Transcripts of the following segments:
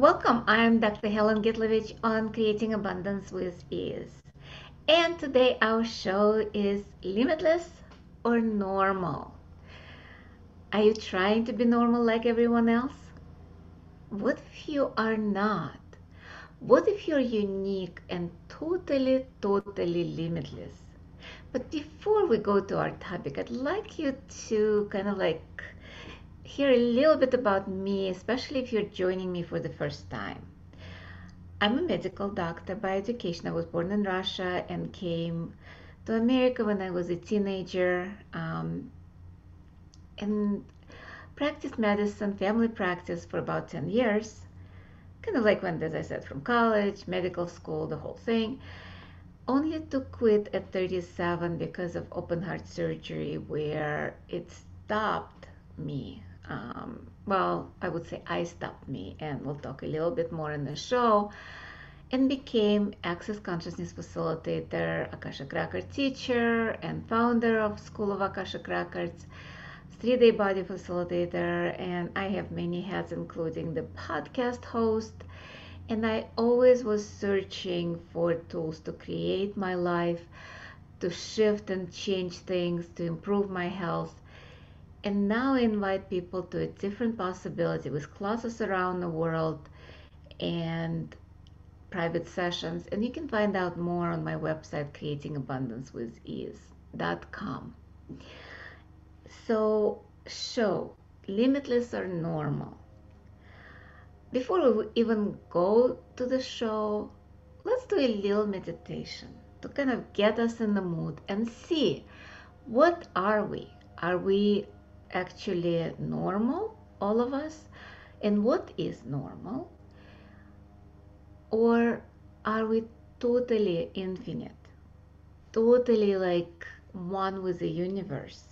Welcome, I'm Dr. Helen Gitlovich on Creating Abundance with Ease. And today our show is Limitless or Normal. Are you trying to be normal like everyone else? What if you are not? What if you're unique and totally, totally limitless? But before we go to our topic, I'd like you to kind of like hear a little bit about me, especially if you're joining me for the first time. I'm a medical doctor by education. I was born in Russia and came to America when I was a teenager um, and practiced medicine, family practice for about 10 years. Kind of like when, as I said, from college, medical school, the whole thing. Only to quit at 37 because of open heart surgery, where it stopped me um, well, I would say I stopped me, and we'll talk a little bit more in the show, and became Access Consciousness Facilitator, Akashic Record teacher, and founder of School of Akashic Records, three day body facilitator, and I have many hats, including the podcast host. And I always was searching for tools to create my life, to shift and change things, to improve my health and now I invite people to a different possibility with classes around the world and private sessions. And you can find out more on my website creatingabundancewithease.com so show limitless or normal? Before we even go to the show let's do a little meditation to kind of get us in the mood and see what are we? Are we actually normal, all of us? And what is normal? Or are we totally infinite? Totally like one with the universe?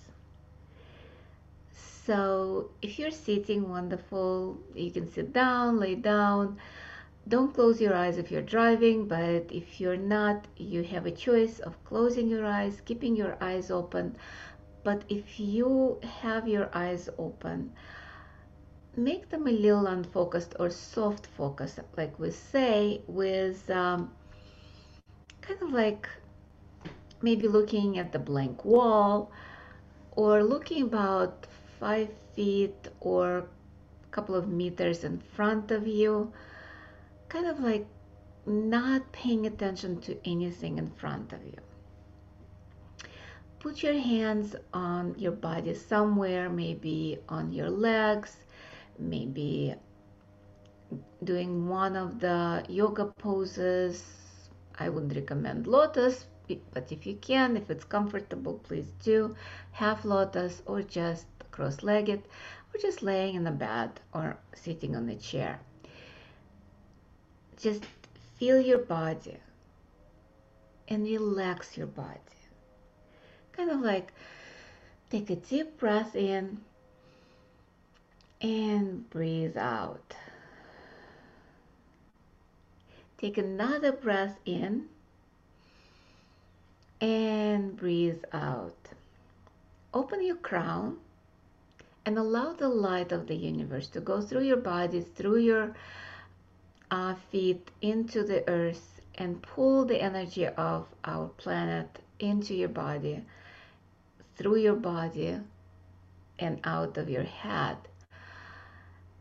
So if you're sitting wonderful, you can sit down, lay down. Don't close your eyes if you're driving, but if you're not, you have a choice of closing your eyes, keeping your eyes open, but if you have your eyes open, make them a little unfocused or soft focus, like we say, with um, kind of like maybe looking at the blank wall or looking about five feet or a couple of meters in front of you, kind of like not paying attention to anything in front of you put your hands on your body somewhere, maybe on your legs, maybe doing one of the yoga poses. I wouldn't recommend lotus, but if you can, if it's comfortable, please do half lotus or just cross legged or just laying in a bed or sitting on a chair. Just feel your body and relax your body kind of like take a deep breath in and breathe out. Take another breath in and breathe out. Open your crown and allow the light of the universe to go through your body, through your uh, feet into the earth, and pull the energy of our planet into your body through your body and out of your head.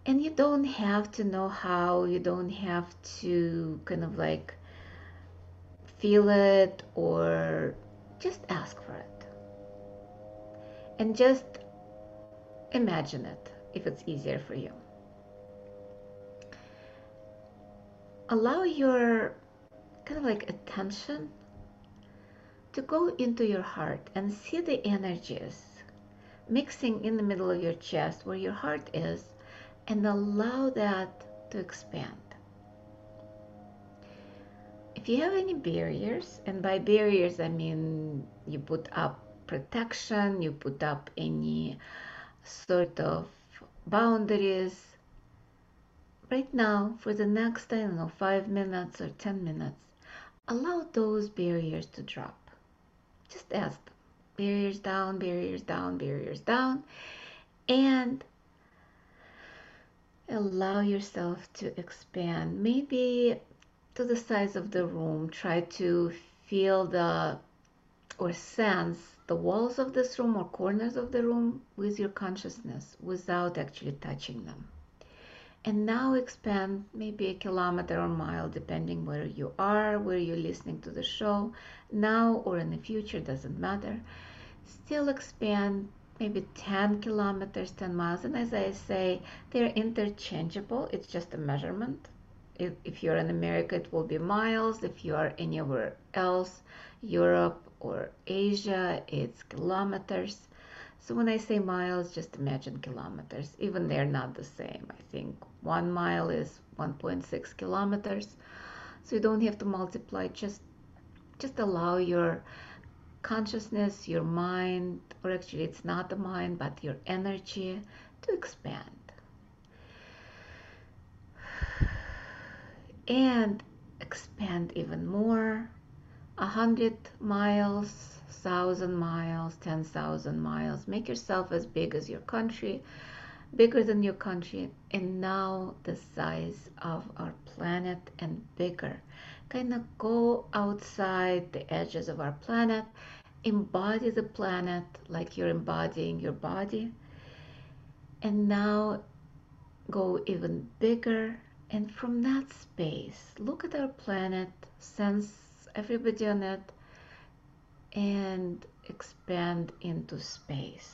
And you don't have to know how, you don't have to kind of like feel it or just ask for it. And just imagine it if it's easier for you. Allow your kind of like attention to go into your heart and see the energies mixing in the middle of your chest where your heart is and allow that to expand. if you have any barriers, and by barriers I mean you put up protection, you put up any sort of boundaries, right now, for the next, I don't know, five minutes or 10 minutes, allow those barriers to drop. Just ask. Barriers down, barriers down, barriers down. And allow yourself to expand. Maybe to the size of the room. Try to feel the or sense the walls of this room or corners of the room with your consciousness without actually touching them. And now expand maybe a kilometer or mile, depending where you are, where you're listening to the show, now or in the future, doesn't matter. Still expand maybe 10 kilometers, 10 miles. And as I say, they're interchangeable, it's just a measurement. If, if you're in America, it will be miles. If you are anywhere else, Europe or Asia, it's kilometers. So when I say miles, just imagine kilometers. Even they're not the same. I think one mile is 1.6 kilometers. So you don't have to multiply. Just just allow your consciousness, your mind, or actually it's not the mind, but your energy to expand. And expand even more. A hundred miles, thousand miles, ten thousand miles. Make yourself as big as your country, bigger than your country, and now the size of our planet and bigger. Kind of go outside the edges of our planet, embody the planet like you're embodying your body, and now go even bigger. And from that space, look at our planet, sense everybody on it, and expand into space.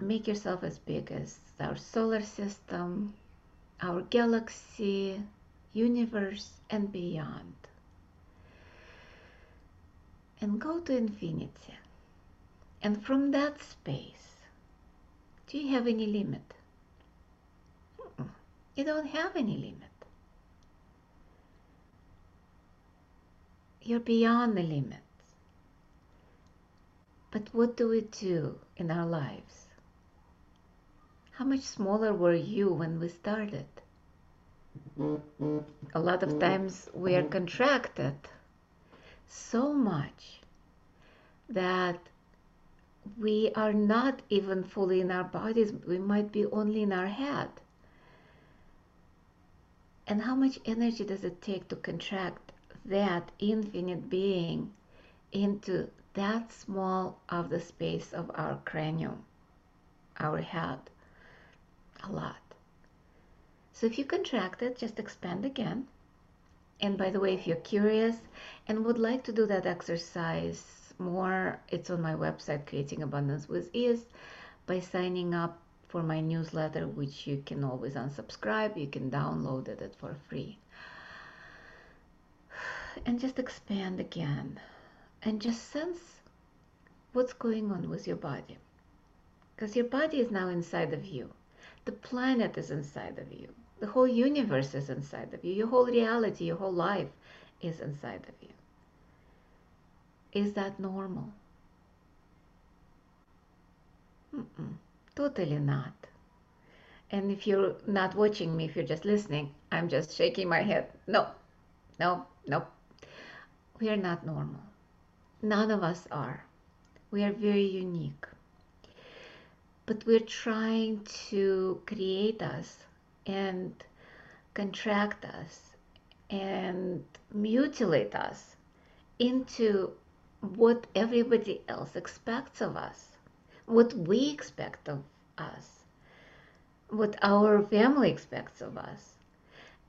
Make yourself as big as our solar system, our galaxy, universe, and beyond. And go to infinity. And from that space, do you have any limit? You don't have any limit. You're beyond the limits. But what do we do in our lives? How much smaller were you when we started? A lot of times we are contracted so much that we are not even fully in our bodies. We might be only in our head. And how much energy does it take to contract that infinite being into that small of the space of our cranium, our head, a lot. So if you contract it, just expand again. And by the way, if you're curious and would like to do that exercise more, it's on my website, Creating Abundance with Ease, by signing up for my newsletter, which you can always unsubscribe. You can download it for free and just expand again and just sense what's going on with your body. Because your body is now inside of you. The planet is inside of you. The whole universe is inside of you. Your whole reality, your whole life is inside of you. Is that normal? Mm-mm, totally not. And if you're not watching me, if you're just listening, I'm just shaking my head. No, no, nope. We are not normal. None of us are. We are very unique. But we're trying to create us and contract us and mutilate us into what everybody else expects of us, what we expect of us, what our family expects of us.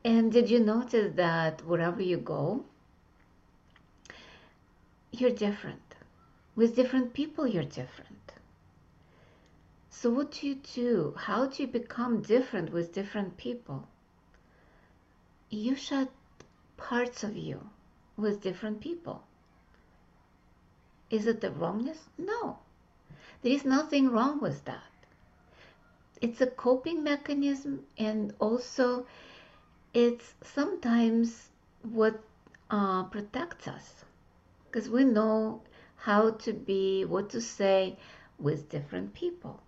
And did you notice that wherever you go, you're different. With different people, you're different. So, what do you do? How do you become different with different people? You shut parts of you with different people. Is it the wrongness? No. There is nothing wrong with that. It's a coping mechanism and also it's sometimes what uh, protects us because we know how to be, what to say with different people.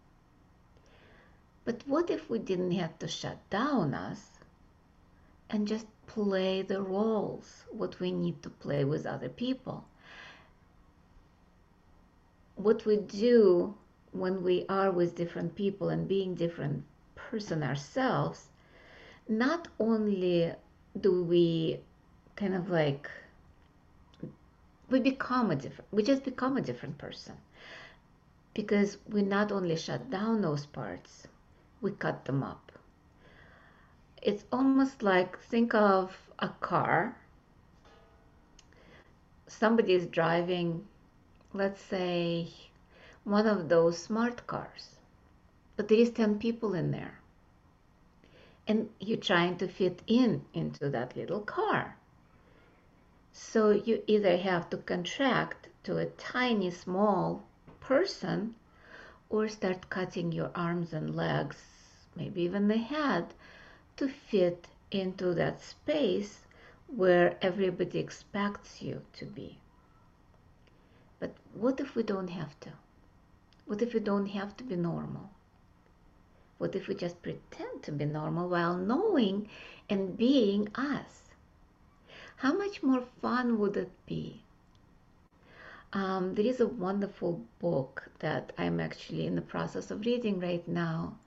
But what if we didn't have to shut down us and just play the roles, what we need to play with other people? What we do when we are with different people and being different person ourselves, not only do we kind of like we become a different we just become a different person. Because we not only shut down those parts we cut them up. It's almost like think of a car. Somebody is driving let's say one of those smart cars but there is 10 people in there. And you're trying to fit in into that little car so you either have to contract to a tiny, small person or start cutting your arms and legs, maybe even the head, to fit into that space where everybody expects you to be. But what if we don't have to? What if we don't have to be normal? What if we just pretend to be normal while knowing and being us? How much more fun would it be? Um, there is a wonderful book that I'm actually in the process of reading right now,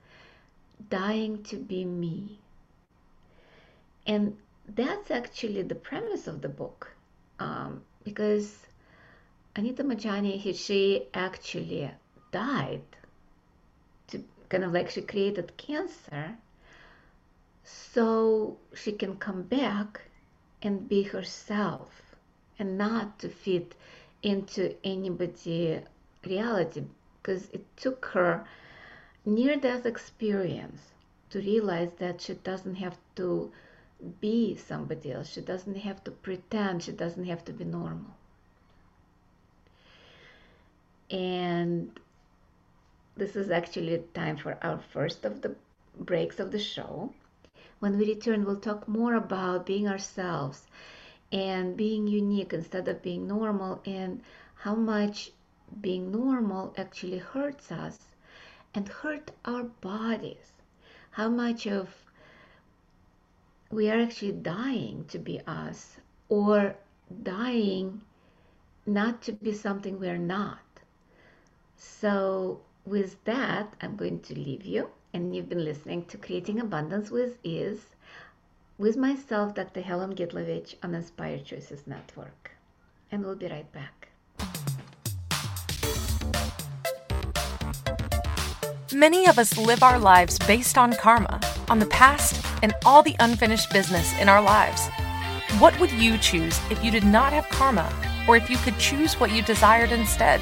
Dying to Be Me. And that's actually the premise of the book um, because Anita Moorjani, she actually died to kind of like she created cancer so she can come back and be herself and not to fit into anybody reality because it took her near death experience to realize that she doesn't have to be somebody else. She doesn't have to pretend. She doesn't have to be normal. And this is actually time for our first of the breaks of the show when we return, we'll talk more about being ourselves and being unique instead of being normal and how much being normal actually hurts us and hurt our bodies. How much of we are actually dying to be us or dying not to be something we're not. So, with that, I'm going to leave you and you've been listening to Creating Abundance with Ease with myself, Dr. Helen Gitlovich on Inspired Choices Network. And we'll be right back. Many of us live our lives based on karma, on the past, and all the unfinished business in our lives. What would you choose if you did not have karma, or if you could choose what you desired instead?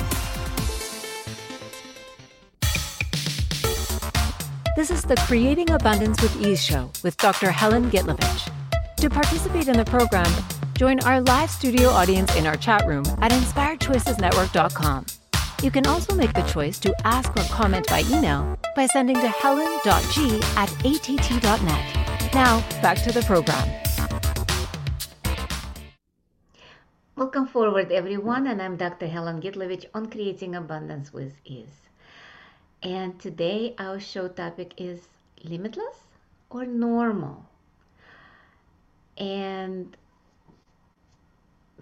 This is the Creating Abundance with Ease show with Dr. Helen Gitlovich. To participate in the program, join our live studio audience in our chat room at inspiredchoicesnetwork.com. You can also make the choice to ask or comment by email by sending to helen.g at att.net. Now, back to the program. Welcome forward, everyone, and I'm Dr. Helen Gitlovich on Creating Abundance with Ease. And today our show topic is limitless or normal. And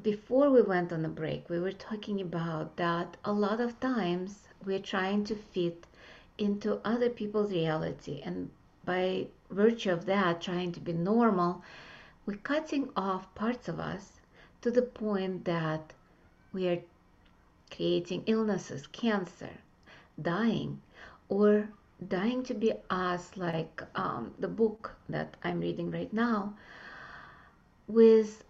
before we went on a break, we were talking about that a lot of times we're trying to fit into other people's reality, and by virtue of that, trying to be normal, we're cutting off parts of us to the point that we are creating illnesses, cancer, dying, or dying to be us, like um, the book that I'm reading right now, with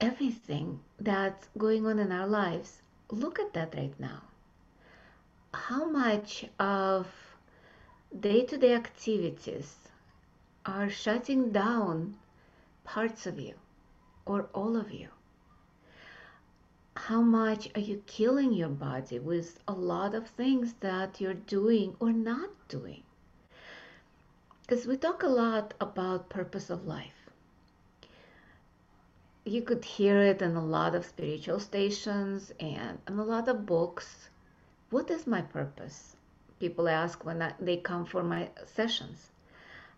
everything that's going on in our lives. Look at that right now. How much of day to day activities are shutting down parts of you or all of you? How much are you killing your body with a lot of things that you're doing or not doing? Because we talk a lot about purpose of life you could hear it in a lot of spiritual stations and in a lot of books. What is my purpose? People ask when I, they come for my sessions.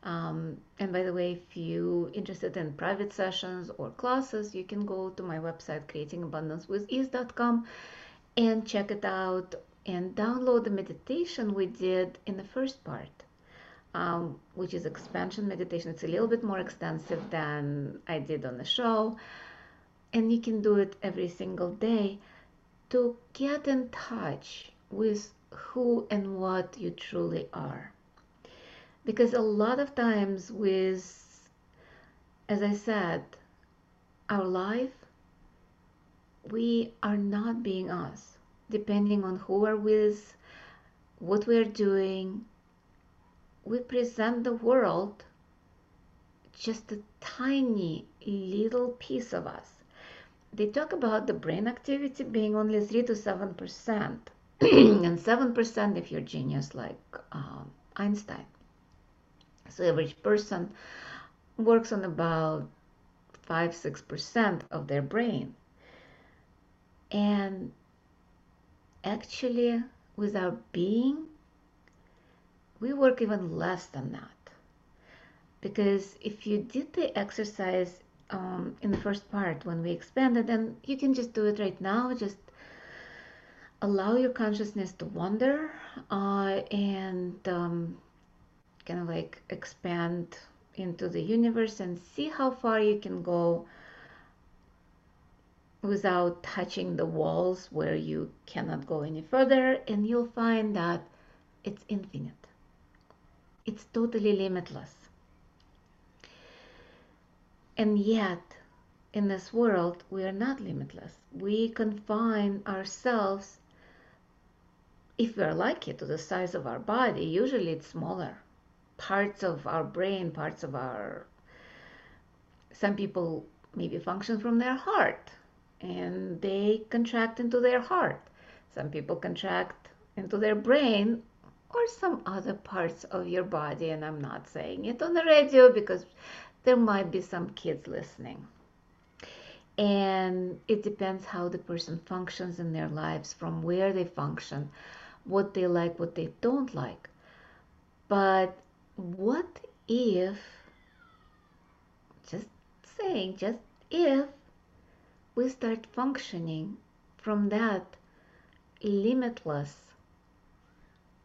Um, and by the way, if you're interested in private sessions or classes, you can go to my website, creatingabundancewithease.com, and check it out and download the meditation we did in the first part um, which is expansion meditation. It's a little bit more extensive than I did on the show, and you can do it every single day to get in touch with who and what you truly are. Because a lot of times, with, as I said, our life, we are not being us, depending on who we're with, what we're doing, we present the world just a tiny little piece of us. They talk about the brain activity being only 3 to 7 percent, and 7 percent if you're genius like um, Einstein. So average person works on about 5 6 percent of their brain. And actually, with our being, we work even less than that. Because if you did the exercise um, in the first part when we expanded, then you can just do it right now. Just allow your consciousness to wander uh, and um, of like expand into the universe and see how far you can go without touching the walls where you cannot go any further and you'll find that it's infinite it's totally limitless. And yet, in this world, we are not limitless. We confine ourselves, if we're lucky, to the size of our body. Usually it's smaller. Parts of our brain, parts of our. Some people maybe function from their heart and they contract into their heart. Some people contract into their brain or some other parts of your body. And I'm not saying it on the radio because there might be some kids listening. And it depends how the person functions in their lives, from where they function, what they like, what they don't like. But what if, just saying, just if we start functioning from that limitless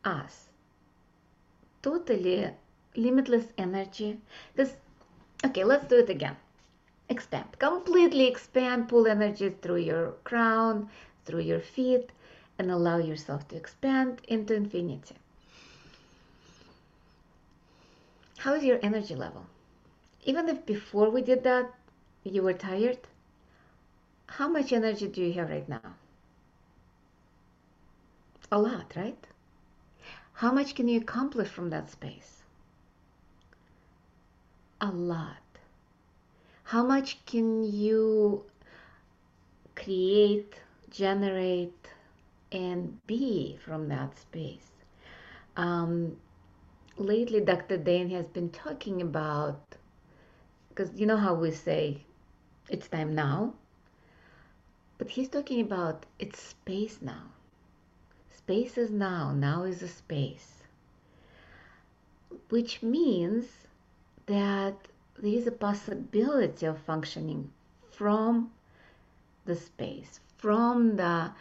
us. Totally limitless energy. Because okay let's do it again. Expand. Completely expand pull energy through your crown through your feet and allow yourself to expand into infinity how is your energy level even if before we did that you were tired how much energy do you have right now a lot right how much can you accomplish from that space? A lot. How much can you create, generate, and be from that space. Um, lately, Dr. Dain has been talking about, because you know how we say it's time now, but he's talking about it's space now. Space is now, now is a space, which means that there is a possibility of functioning from the space, from the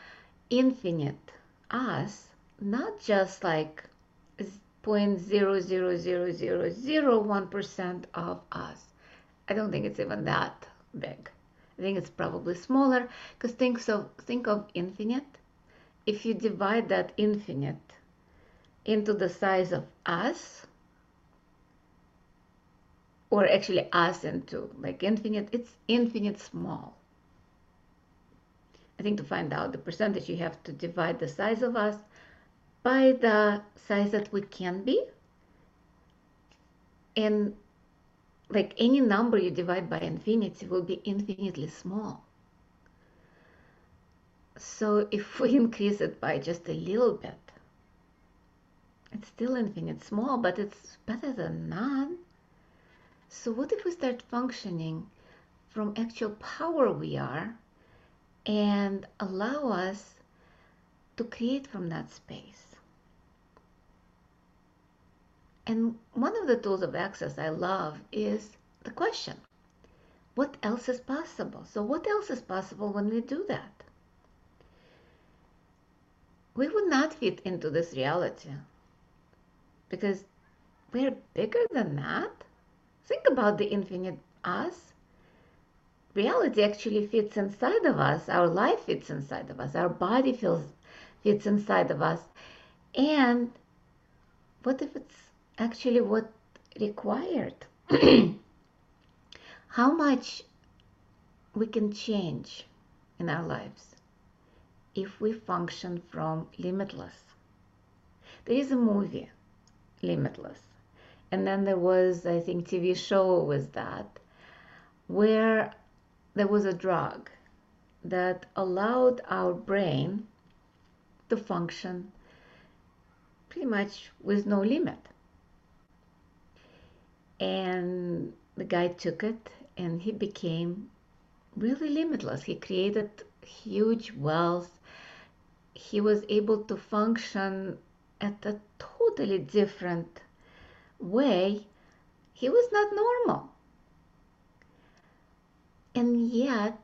infinite us, not just like 0.00001% of us. I don't think it's even that big. I think it's probably smaller because think so think of infinite. If you divide that infinite into the size of us, or actually us into like infinite, it's infinite small. I think to find out the percentage, you have to divide the size of us by the size that we can be. And like any number you divide by infinity will be infinitely small. So if we increase it by just a little bit, it's still infinite small, but it's better than none. So what if we start functioning from actual power we are and allow us to create from that space? And one of the tools of access I love is the question what else is possible? So, what else is possible when we do that? We would not fit into this reality because we're bigger than that. Think about the infinite us. Reality actually fits inside of us. Our life fits inside of us. Our body feels fits inside of us. And what if it's actually what required? How much we can change in our lives if we function from limitless. There is a movie, Limitless and then there was i think tv show was that where there was a drug that allowed our brain to function pretty much with no limit and the guy took it and he became really limitless he created huge wealth he was able to function at a totally different way, he was not normal. And yet,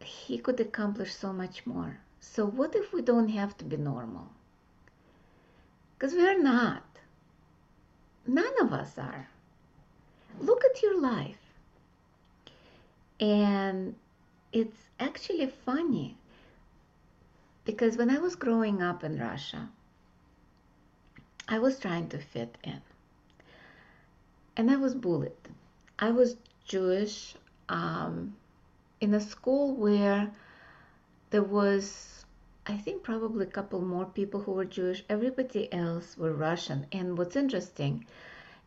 he could accomplish so much more. So, what if we don't have to be normal? Because we're not. None of us are. Look at your life. And it's actually funny because when I was growing up in Russia, I was trying to fit in. And I was bullied. I was Jewish um, in a school where there was, I think, probably a couple more people who were Jewish. Everybody else were Russian. And what's interesting,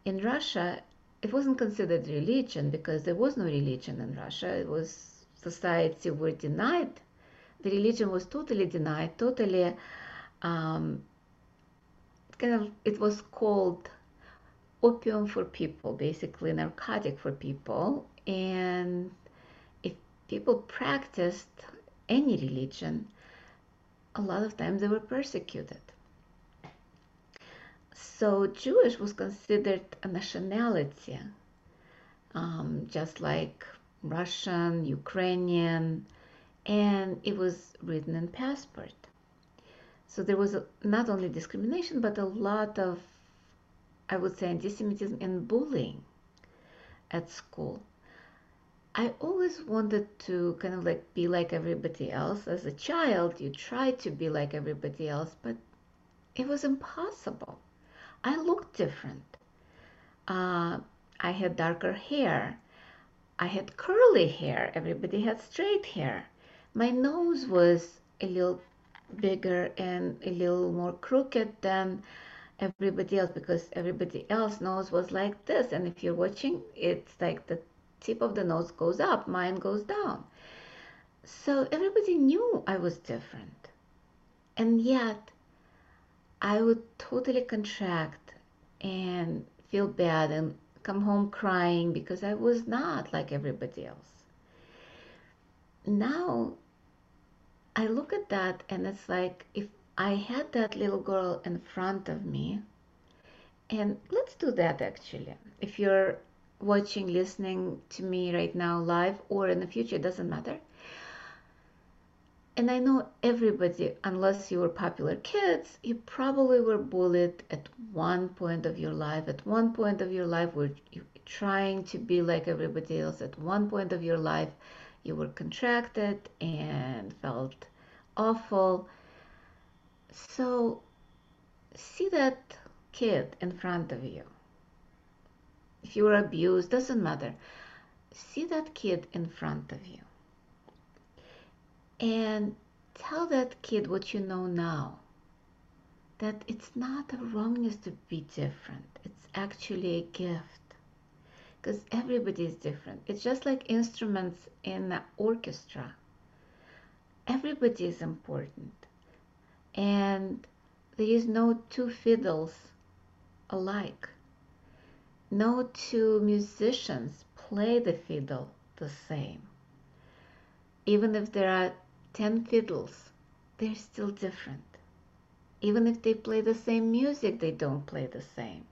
in Russia, it wasn't considered religion because there was no religion in Russia. It was society were denied. The religion was totally denied, totally um, kind of it was called opium for people, basically narcotic for people. And if people practiced any religion, a lot of times they were persecuted. So Jewish was considered a nationality, um, just like Russian, Ukrainian, and it was written in passport. So there was a, not only discrimination, but a lot of, I would say, anti-Semitism and bullying at school. I always wanted to kind of like be like everybody else. As a child, you try to be like everybody else, but it was impossible. I looked different. Uh, I had darker hair. I had curly hair. Everybody had straight hair. My nose was a little bigger and a little more crooked than everybody else because everybody else nose was like this and if you're watching it's like the tip of the nose goes up mine goes down So everybody knew I was different. And yet, I would totally contract and feel bad and come home crying because I was not like everybody else. Now, I look at that and it's like if I had that little girl in front of me, and let's do that actually. If you're watching, listening to me right now live or in the future, it doesn't matter. And I know everybody, unless you were popular kids, you probably were bullied at one point of your life. At one point of your life, were you trying to be like everybody else. At one point of your life, you were contracted and felt awful. So see that kid in front of you. If you were abused, doesn't matter. See that kid in front of you. And tell that kid what you know now. That it's not a wrongness to be different. It's actually a gift. Because everybody is different. It's just like instruments in an orchestra. Everybody is important. And there is no two fiddles alike. No two musicians play the fiddle the same. Even if there are 10 fiddles, they're still different. Even if they play the same music, they don't play the same.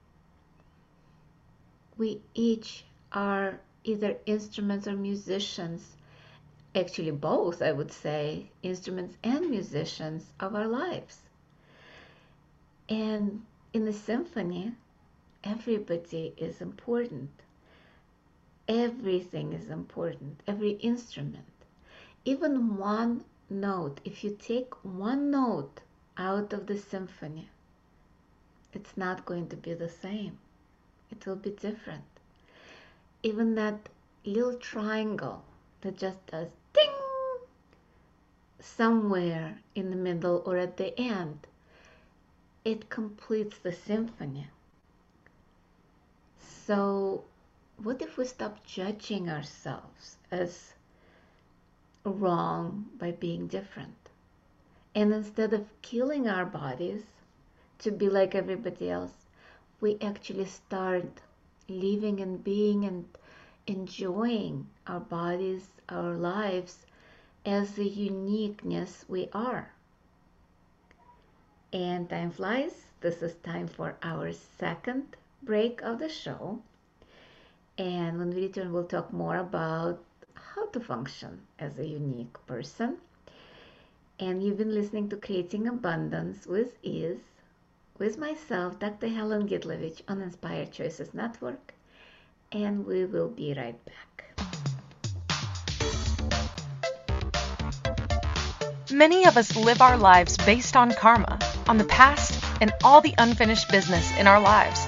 We each are either instruments or musicians, actually, both, I would say, instruments and musicians of our lives. And in the symphony, everybody is important. Everything is important, every instrument. Even one note, if you take one note out of the symphony, it's not going to be the same. It will be different. Even that little triangle that just does ding somewhere in the middle or at the end it completes the symphony. So, what if we stop judging ourselves as wrong by being different? And instead of killing our bodies to be like everybody else, we actually start living and being and enjoying our bodies, our lives as the uniqueness we are. And time flies. This is time for our second break of the show. And when we return, we'll talk more about how to function as a unique person. And you've been listening to Creating Abundance with Ease with myself, Dr. Helen Gitlovich on Inspired Choices Network. And we will be right back. Many of us live our lives based on karma on the past, and all the unfinished business in our lives.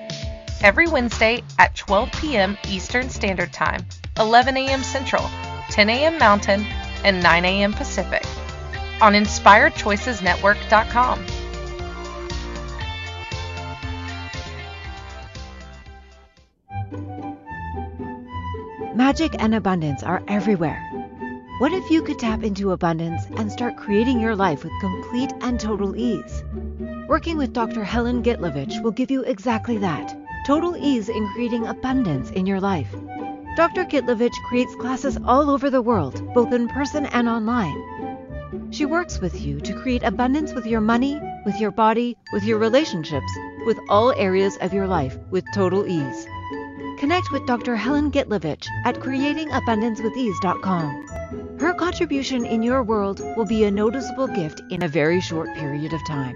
every Wednesday at 12 p.m. Eastern Standard Time, 11 a.m. Central, 10 a.m. Mountain, and 9 a.m. Pacific on InspiredChoicesNetwork.com. Magic and abundance are everywhere. What if you could tap into abundance and start creating your life with complete and total ease? Working with Dr. Helen Gitlovich will give you exactly that total ease in creating abundance in your life. Dr. Gitlovich creates classes all over the world, both in person and online. She works with you to create abundance with your money, with your body, with your relationships, with all areas of your life with total ease. Connect with Dr. Helen Gitlovich at creatingabundancewithease.com. Her contribution in your world will be a noticeable gift in a very short period of time.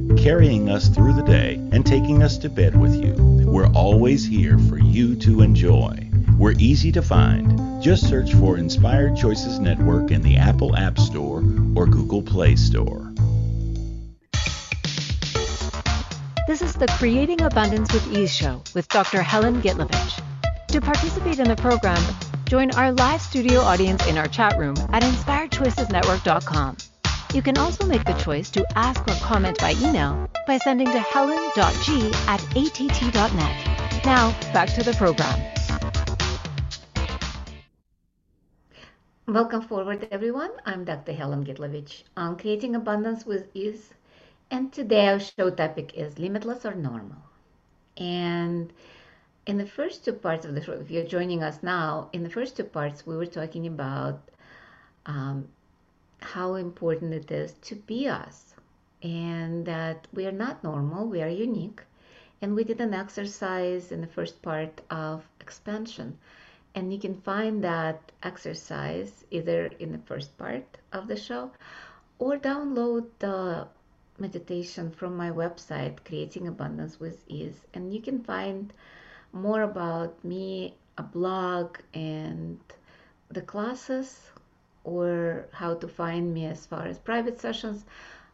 carrying us through the day, and taking us to bed with you, we're always here for you to enjoy. We're easy to find. Just search for Inspired Choices Network in the Apple App Store or Google Play Store. This is the Creating Abundance with Ease show with Dr. Helen Gitlovich. To participate in the program, join our live studio audience in our chat room at inspiredchoicesnetwork.com. You can also make the choice to ask or comment by email by sending to helen.g at att.net. Now, back to the program. Welcome forward, everyone. I'm Dr. Helen Gitlovich on Creating Abundance with Ease, and today our show topic is limitless or normal. And in the first two parts of the show, if you're joining us now, in the first two parts, we were talking about um, how important it is to be us and that we are not normal, we are unique. And we did an exercise in the first part of expansion. And you can find that exercise either in the first part of the show or download the meditation from my website, Creating Abundance with Ease. And you can find more about me, a blog, and the classes or how to find me as far as private sessions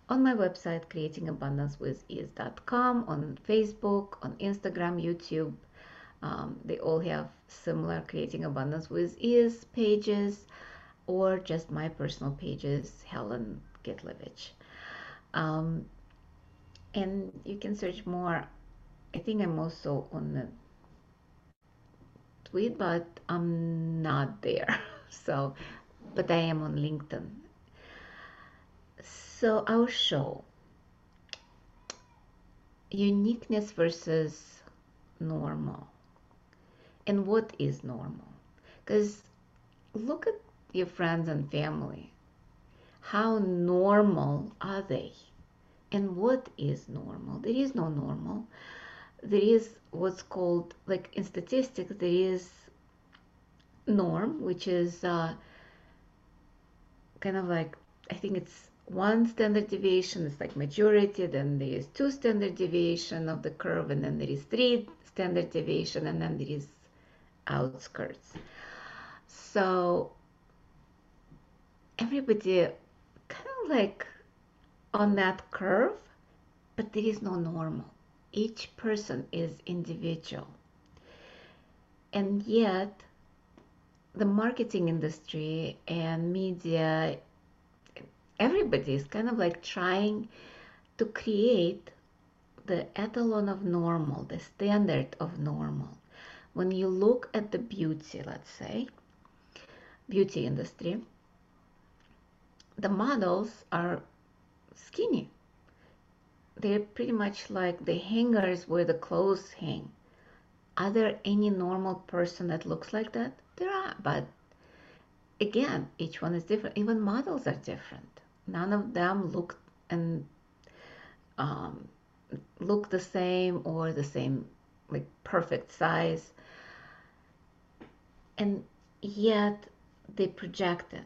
on my website creatingabundancewithease.com on facebook on instagram youtube. Um, they all have similar creating abundance with ease pages or just my personal pages helen gitlovich. Um, and you can search more. I think i'm also on the tweet but i'm not there. So but I am on LinkedIn. So, I'll show uniqueness versus normal. And what is normal? Because look at your friends and family. How normal are they? And what is normal? There is no normal. There is what's called, like in statistics, there is norm, which is uh, kind of like I think it's one standard deviation is like majority, then there is two standard deviation of the curve, and then there is three standard deviation, and then there is outskirts. So everybody kind of like on that curve, but there is no normal. Each person is individual. And yet the marketing industry and media, everybody is kind of like trying to create the etalon of normal, the standard of normal. When you look at the beauty, let's say, beauty industry, the models are skinny. They're pretty much like the hangers where the clothes hang. Are there any normal person that looks like that? There are, but again, each one is different. Even models are different. None of them look and um, look the same or the same, like perfect size. And yet they project it.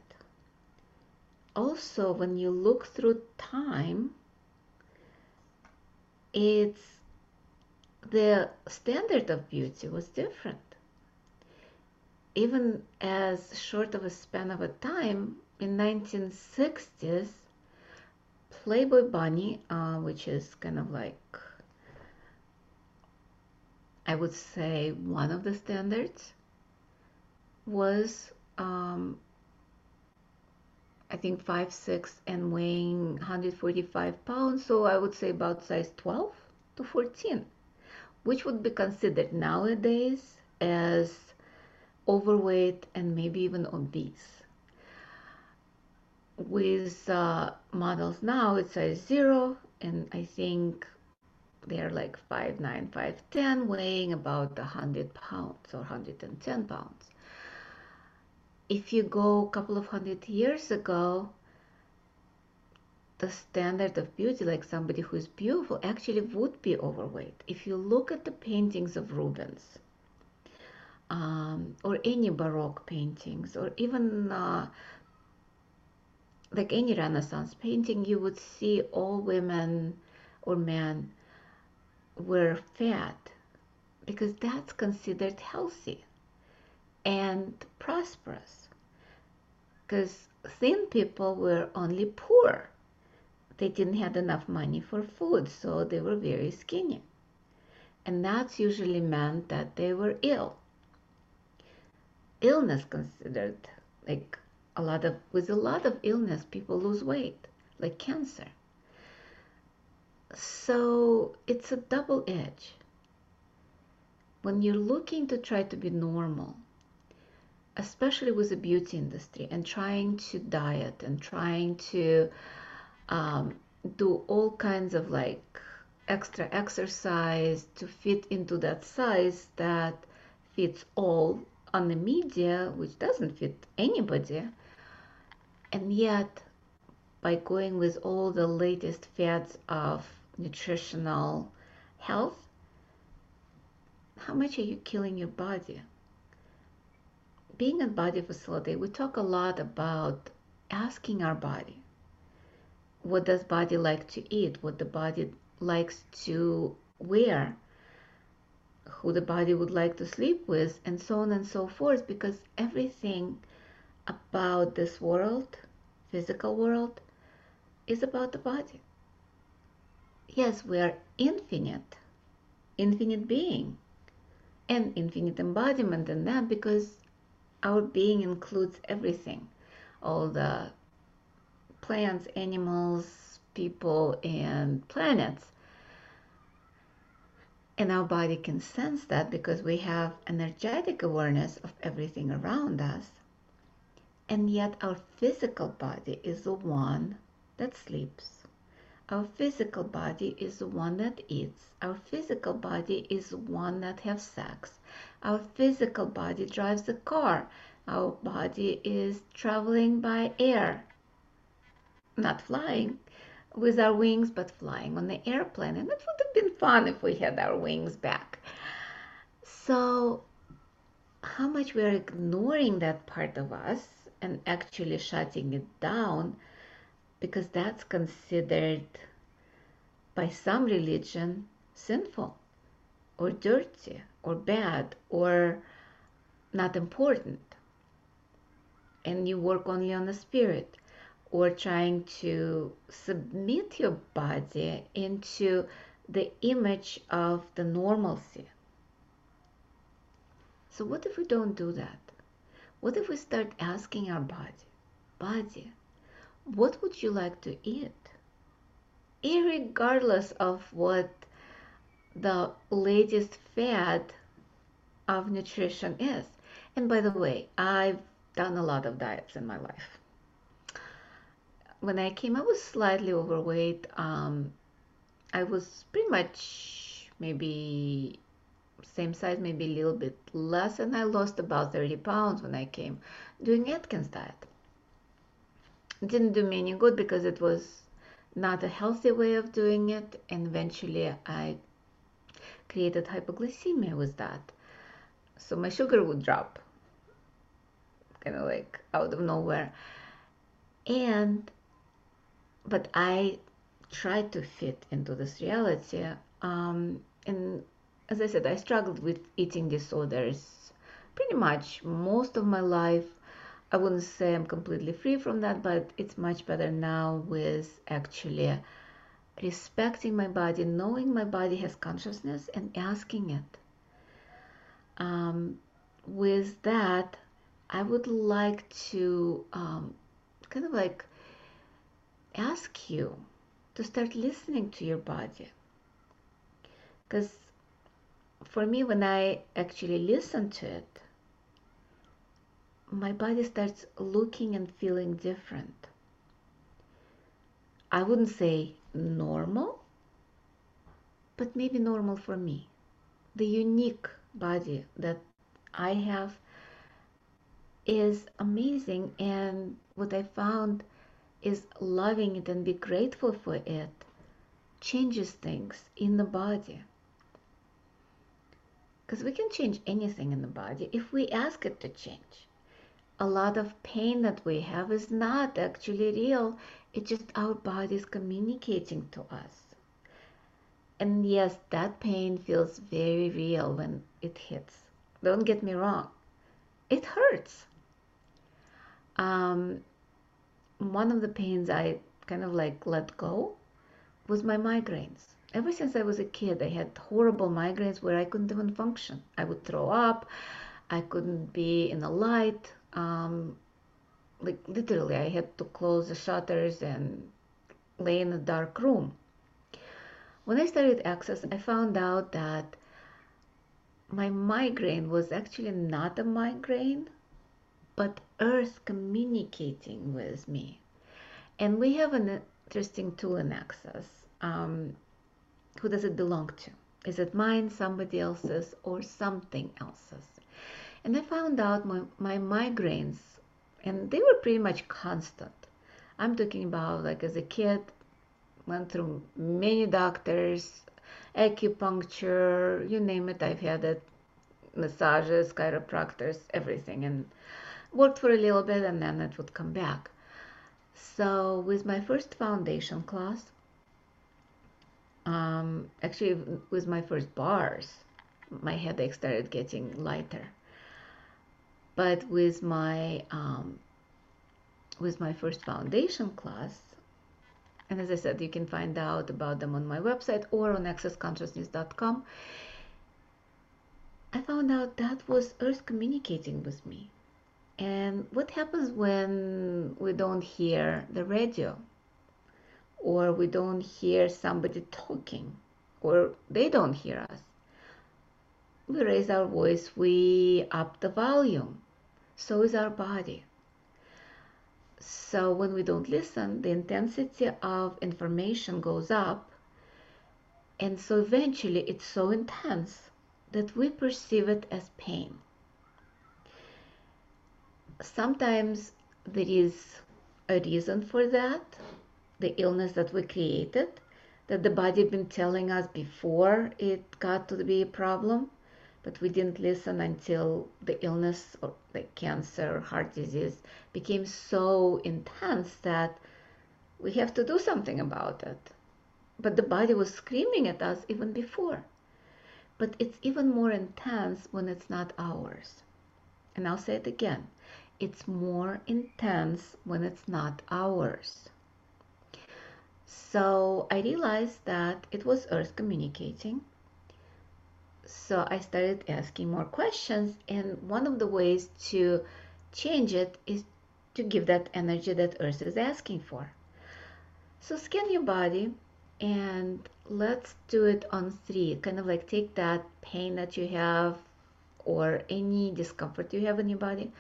Also, when you look through time, it's the standard of beauty was different even as short of a span of a time in 1960s playboy bunny uh, which is kind of like i would say one of the standards was um, i think 5 6 and weighing 145 pounds so i would say about size 12 to 14 which would be considered nowadays as overweight and maybe even obese. With uh, models now, it's size zero, and I think they're like 5'9, 5'10, weighing about 100 pounds or 110 pounds. If you go a couple of hundred years ago, the standard of beauty, like somebody who is beautiful, actually would be overweight. If you look at the paintings of Rubens, um, or any Baroque paintings, or even uh, like any Renaissance painting, you would see all women or men were fat because that's considered healthy and prosperous. Because thin people were only poor. They didn't have enough money for food, so they were very skinny. And that's usually meant that they were ill illness considered like a lot of with a lot of illness people lose weight like cancer. So it's a double edge. When you're looking to try to be normal especially with the beauty industry and trying to diet and trying to um, do all kinds of like extra exercise to fit into that size that fits all on the media, which doesn't fit anybody. And yet, by going with all the latest fads of nutritional health, how much are you killing your body? Being at Body Facility, we talk a lot about asking our body what does body like to eat, what the body likes to wear, who the body would like to sleep with, and so on and so forth, because everything about this world, physical world, is about the body. Yes, we are infinite, infinite being, and infinite embodiment in that because our being includes everything all the plants, animals, people, and planets. And our body can sense that because we have energetic awareness of everything around us. And yet, our physical body is the one that sleeps. Our physical body is the one that eats. Our physical body is the one that has sex. Our physical body drives the car. Our body is traveling by air, not flying with our wings, but flying on the airplane. And it would have been fun if we had our wings back. So, how much we're ignoring that part of us and actually shutting it down because that's considered by some religion sinful or dirty or bad or not important and you work only on the spirit or trying to submit your body into the image of the normalcy. So, what if we don't do that? What if we start asking our body, body, what would you like to eat? Irregardless of what the latest fad of nutrition is. And by the way, I've done a lot of diets in my life when I came, I was slightly overweight. Um, I was pretty much maybe same size, maybe a little bit less, and I lost about 30 pounds when I came doing Atkins diet. Didn't do me any good because it was not a healthy way of doing it, and eventually I created hypoglycemia with that. So my sugar would drop, kind of like out of nowhere. And but I tried to fit into this reality. Um, and as I said, I struggled with eating disorders pretty much most of my life. I wouldn't say I'm completely free from that, but it's much better now with actually respecting my body, knowing my body has consciousness, and asking it. Um, with that, I would like to um, kind of like ask you to start listening to your body. Because for me, when I actually listen to it, my body starts looking and feeling different. I wouldn't say normal, but maybe normal for me. The unique body that I have is amazing, and what I found is loving it and be grateful for it changes things in the body. Because we can change anything in the body if we ask it to change. A lot of pain that we have is not actually real, it's just our body is communicating to us. And yes, that pain feels very real when it hits. Don't get me wrong, it hurts. Um, one of the pains I kind of like let go was my migraines. Ever since I was a kid, I had horrible migraines where I couldn't even function. I would throw up, I couldn't be in the light. Um, like literally, I had to close the shutters and lay in a dark room. When I started Access, I found out that my migraine was actually not a migraine, but Earth communicating with me. And we have an interesting tool in Access. Um, who does it belong to? Is it mine, somebody else's, or something else's? And I found out my, my migraines, and they were pretty much constant. I'm talking about like as a kid, went through many doctors, acupuncture, you name it, I've had it, massages, chiropractors, everything, and worked for a little bit and then it would come back. So with my first foundation class, um, actually with my first bars, my headache started getting lighter. But with my um, with my first foundation class, and as I said, you can find out about them on my website or on accessconsciousness.com. I found out that was Earth communicating with me. And what happens when we don't hear the radio? Or we don't hear somebody talking? Or they don't hear us? We raise our voice, we up the volume. So is our body. So when we don't listen, the intensity of information goes up. And so eventually it's so intense that we perceive it as pain sometimes there is a reason for that, the illness that we created, that the body been telling us before it got to be a problem, but we didn't listen until the illness or the cancer, heart disease became so intense that we have to do something about it. But the body was screaming at us even before. But it's even more intense when it's not ours. And I'll say it again it's more intense when it's not ours. So I realized that it was Earth communicating. So I started asking more questions, and one of the ways to change it is to give that energy that Earth is asking for. So scan your body and let's do it on three. Kind of like take that pain that you have or any discomfort you have in your body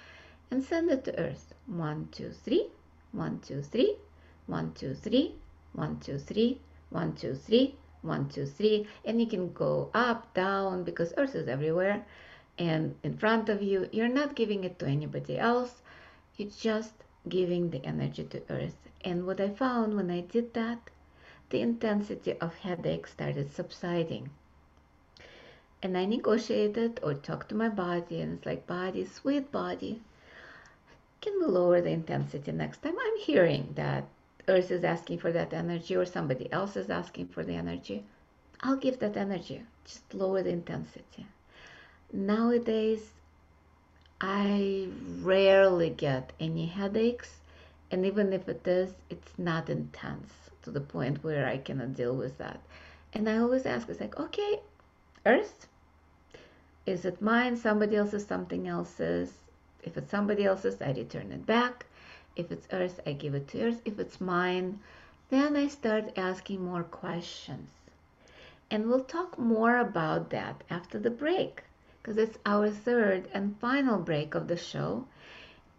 and send it to earth. One, two, three, one, two, three, one, two, three, one, two, three, one, two, three, one, two, three. And you can go up, down, because earth is everywhere and in front of you. You're not giving it to anybody else. You're just giving the energy to earth. And what I found when I did that, the intensity of headache started subsiding. And I negotiated or talked to my body, and it's like, body, sweet body, can we lower the intensity next time? I'm hearing that Earth is asking for that energy or somebody else is asking for the energy. I'll give that energy, just lower the intensity. Nowadays, I rarely get any headaches, and even if it is, it's not intense to the point where I cannot deal with that. And I always ask, it's like, okay, Earth, is it mine, somebody else's, something else's? If it's somebody else's, I return it back. If it's Earth, I give it to Earth. If it's mine, then I start asking more questions. And we'll talk more about that after the break because it's our third and final break of the show.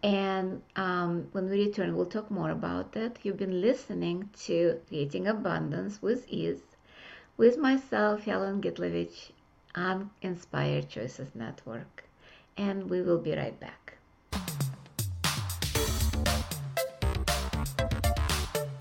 And um, when we return, we'll talk more about that. You've been listening to Creating Abundance with Ease with myself, Helen Gitlovich, on Inspired Choices Network. And we will be right back.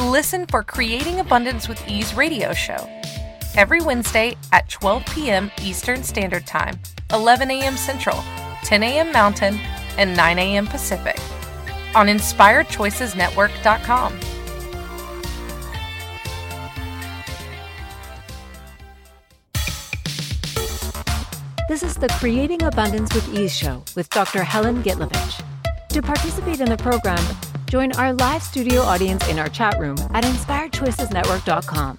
Listen for Creating Abundance with Ease radio show every Wednesday at 12 p.m. Eastern Standard Time, 11 a.m. Central, 10 a.m. Mountain, and 9 a.m. Pacific on InspiredChoicesNetwork.com. This is the Creating Abundance with Ease show with Dr. Helen Gitlovich. To participate in the program, join our live studio audience in our chat room at InspiredChoicesNetwork.com.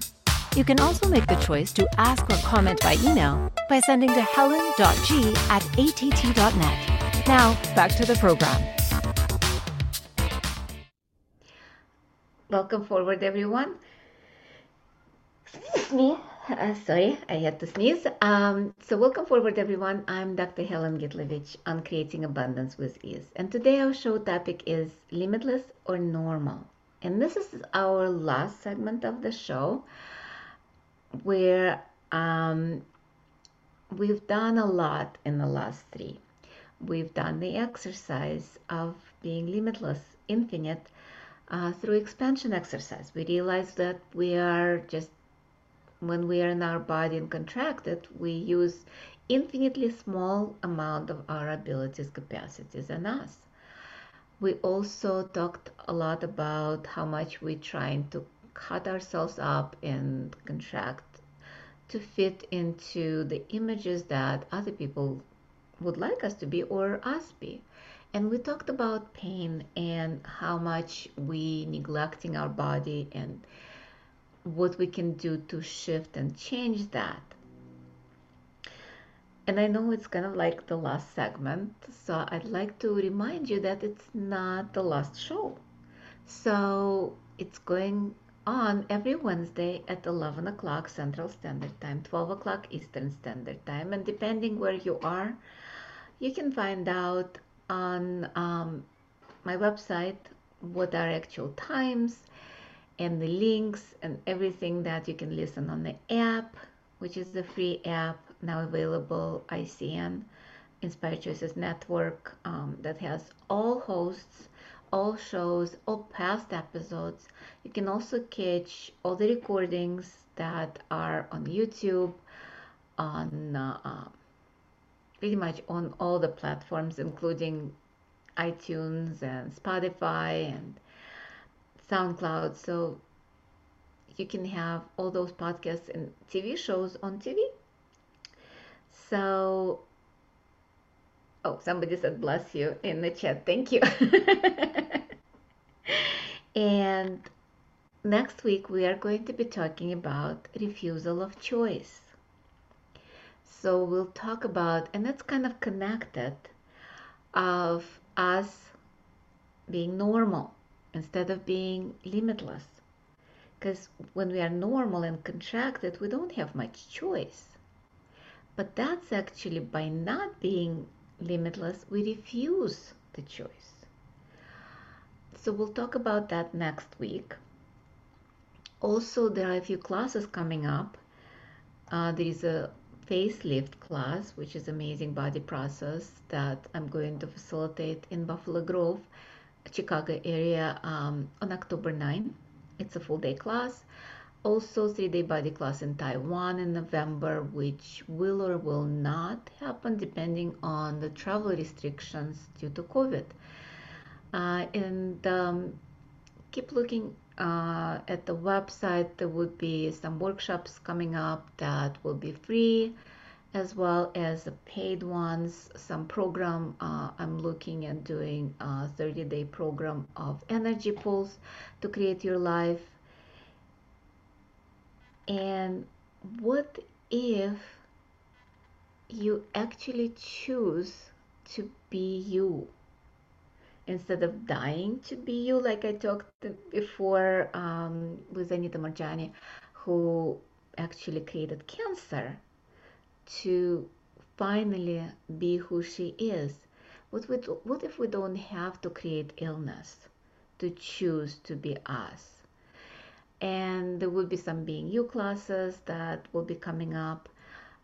You can also make the choice to ask or comment by email by sending to helen.g at att.net. Now, back to the program. Welcome forward, everyone. Excuse me. Uh, sorry, I had to sneeze. Um, so, welcome forward, everyone. I'm Dr. Helen Gitlovich on Creating Abundance with Ease. And today our show topic is limitless or normal. And this is our last segment of the show where um, we've done a lot in the last three. We've done the exercise of being limitless, infinite, uh, through expansion exercise. We realize that we are just, when we are in our body and contracted, we use infinitely small amount of our abilities, capacities, and us. We also talked a lot about how much we're trying to cut ourselves up and contract to fit into the images that other people would like us to be or us be. And we talked about pain and how much we neglecting our body and what we can do to shift and change that. And I know it's kind of like the last segment, so I'd like to remind you that it's not the last show. So it's going on every Wednesday at 11 o'clock Central Standard Time, 12 o'clock Eastern Standard Time. And depending where you are, you can find out on um, my website what are actual times and the links and everything that you can listen on the app, which is the free app now available, ICN, Inspired Choices Network, um, that has all hosts all shows, all past episodes. You can also catch all the recordings that are on YouTube, on uh, uh, pretty much on all the platforms, including iTunes and Spotify and SoundCloud. So you can have all those podcasts and TV shows on TV. So Oh, somebody said bless you in the chat. Thank you. and next week we are going to be talking about refusal of choice. So we'll talk about, and that's kind of connected, of us being normal instead of being limitless. Because when we are normal and contracted, we don't have much choice. But that's actually by not being limitless, we refuse the choice. So we'll talk about that next week. Also, there are a few classes coming up. Uh, there is a facelift class, which is amazing body process that I'm going to facilitate in Buffalo Grove, Chicago area um, on October 9. It's a full day class also three-day body class in Taiwan in November, which will or will not happen depending on the travel restrictions due to COVID. Uh, and um, keep looking uh, at the website. There would be some workshops coming up that will be free, as well as the paid ones. Some program uh, I'm looking at doing a 30-day program of energy pulse to create your life. And what if you actually choose to be you? Instead of dying to be you, like I talked before um, with Anita Moorjani, who actually created cancer to finally be who she is. What, we, what if we don't have to create illness to choose to be us? And there will be some being you classes that will be coming up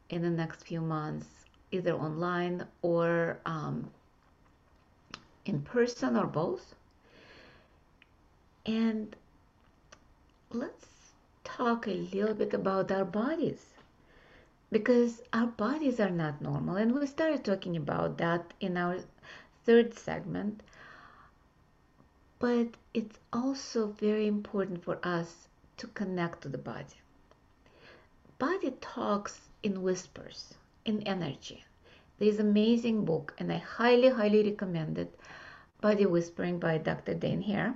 in the next few months, either online or um, in person or both. And let's talk a little bit about our bodies because our bodies are not normal. And we started talking about that in our third segment. But it's also very important for us to connect to the body. Body talks in whispers, in energy. There's amazing book, and I highly, highly recommend it Body Whispering by Dr. Dain Heer.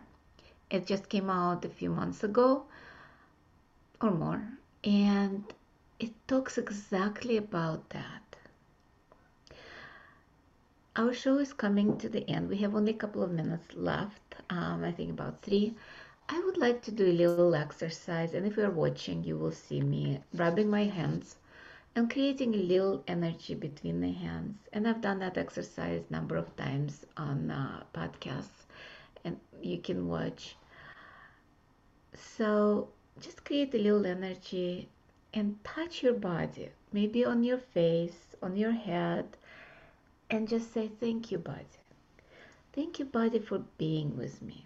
It just came out a few months ago or more, and it talks exactly about that. Our show is coming to the end. We have only a couple of minutes left, um, I think about three. I would like to do a little exercise, and if you're watching, you will see me rubbing my hands and creating a little energy between the hands. And I've done that exercise number of times on uh, podcasts, and you can watch. So just create a little energy and touch your body, maybe on your face, on your head, and just say, Thank you, body. Thank you, body, for being with me.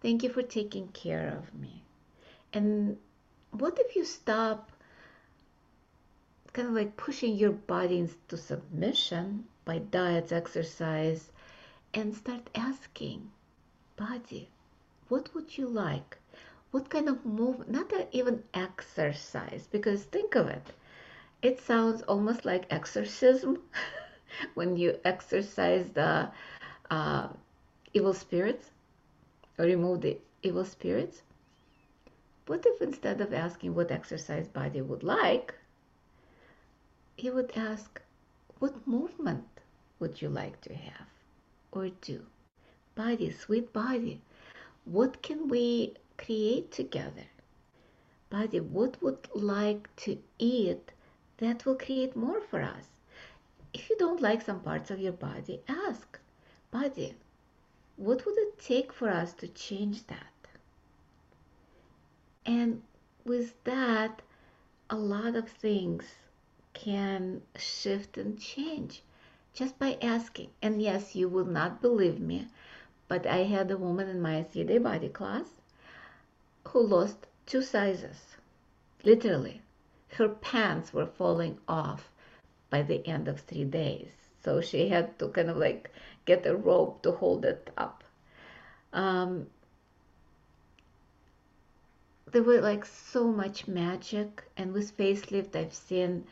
Thank you for taking care of me. And what if you stop kind of like pushing your body into submission by diets, exercise, and start asking, body, what would you like? What kind of move, not even exercise, because think of it, it sounds almost like exorcism when you exercise the uh, evil spirits or remove the evil spirits. What if instead of asking what exercise body would like, he would ask, What movement would you like to have or do? Body, sweet body, what can we create together? Body, what would like to eat that will create more for us? If you don't like some parts of your body, ask, Body, what would it take for us to change that? And with that, a lot of things can shift and change just by asking. And yes, you will not believe me, but I had a woman in my three day body class who lost two sizes. Literally, her pants were falling off by the end of three days. So she had to kind of like get a rope to hold it up. Um, there were like so much magic, and with facelift, I've seen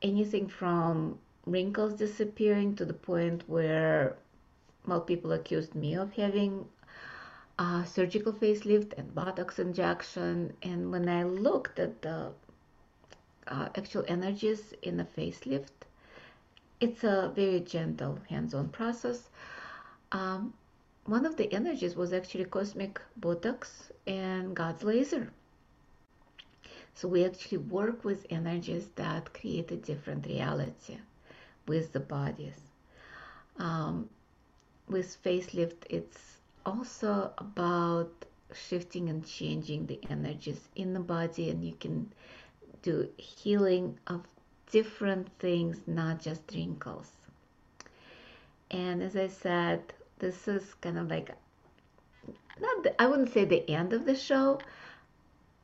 anything from wrinkles disappearing to the point where well people accused me of having a surgical facelift and botox injection and when i looked at the uh, actual energies in a facelift it's a very gentle hands-on process um, one of the energies was actually cosmic botox and god's laser so we actually work with energies that create a different reality with the bodies. Um, with facelift, it's also about shifting and changing the energies in the body, and you can do healing of different things, not just wrinkles. And as I said, this is kind of like not the, I wouldn't say the end of the show,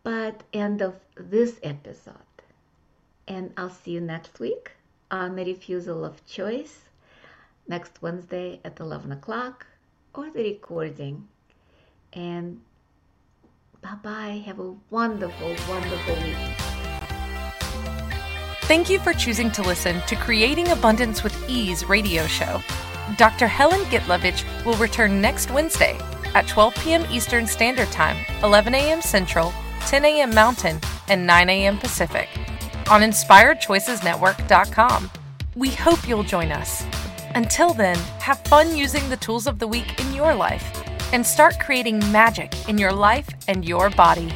but end of this episode. And I'll see you next week on the refusal of choice next Wednesday at 11 o'clock or the recording. And bye bye. Have a wonderful, wonderful week. Thank you for choosing to listen to Creating Abundance with Ease radio show. Dr. Helen Gitlovich will return next Wednesday at 12 p.m. Eastern Standard Time, 11 a.m. Central, 10 a.m. Mountain, and 9 a.m. Pacific on InspiredChoicesNetwork.com. We hope you'll join us. Until then, have fun using the tools of the week in your life and start creating magic in your life and your body.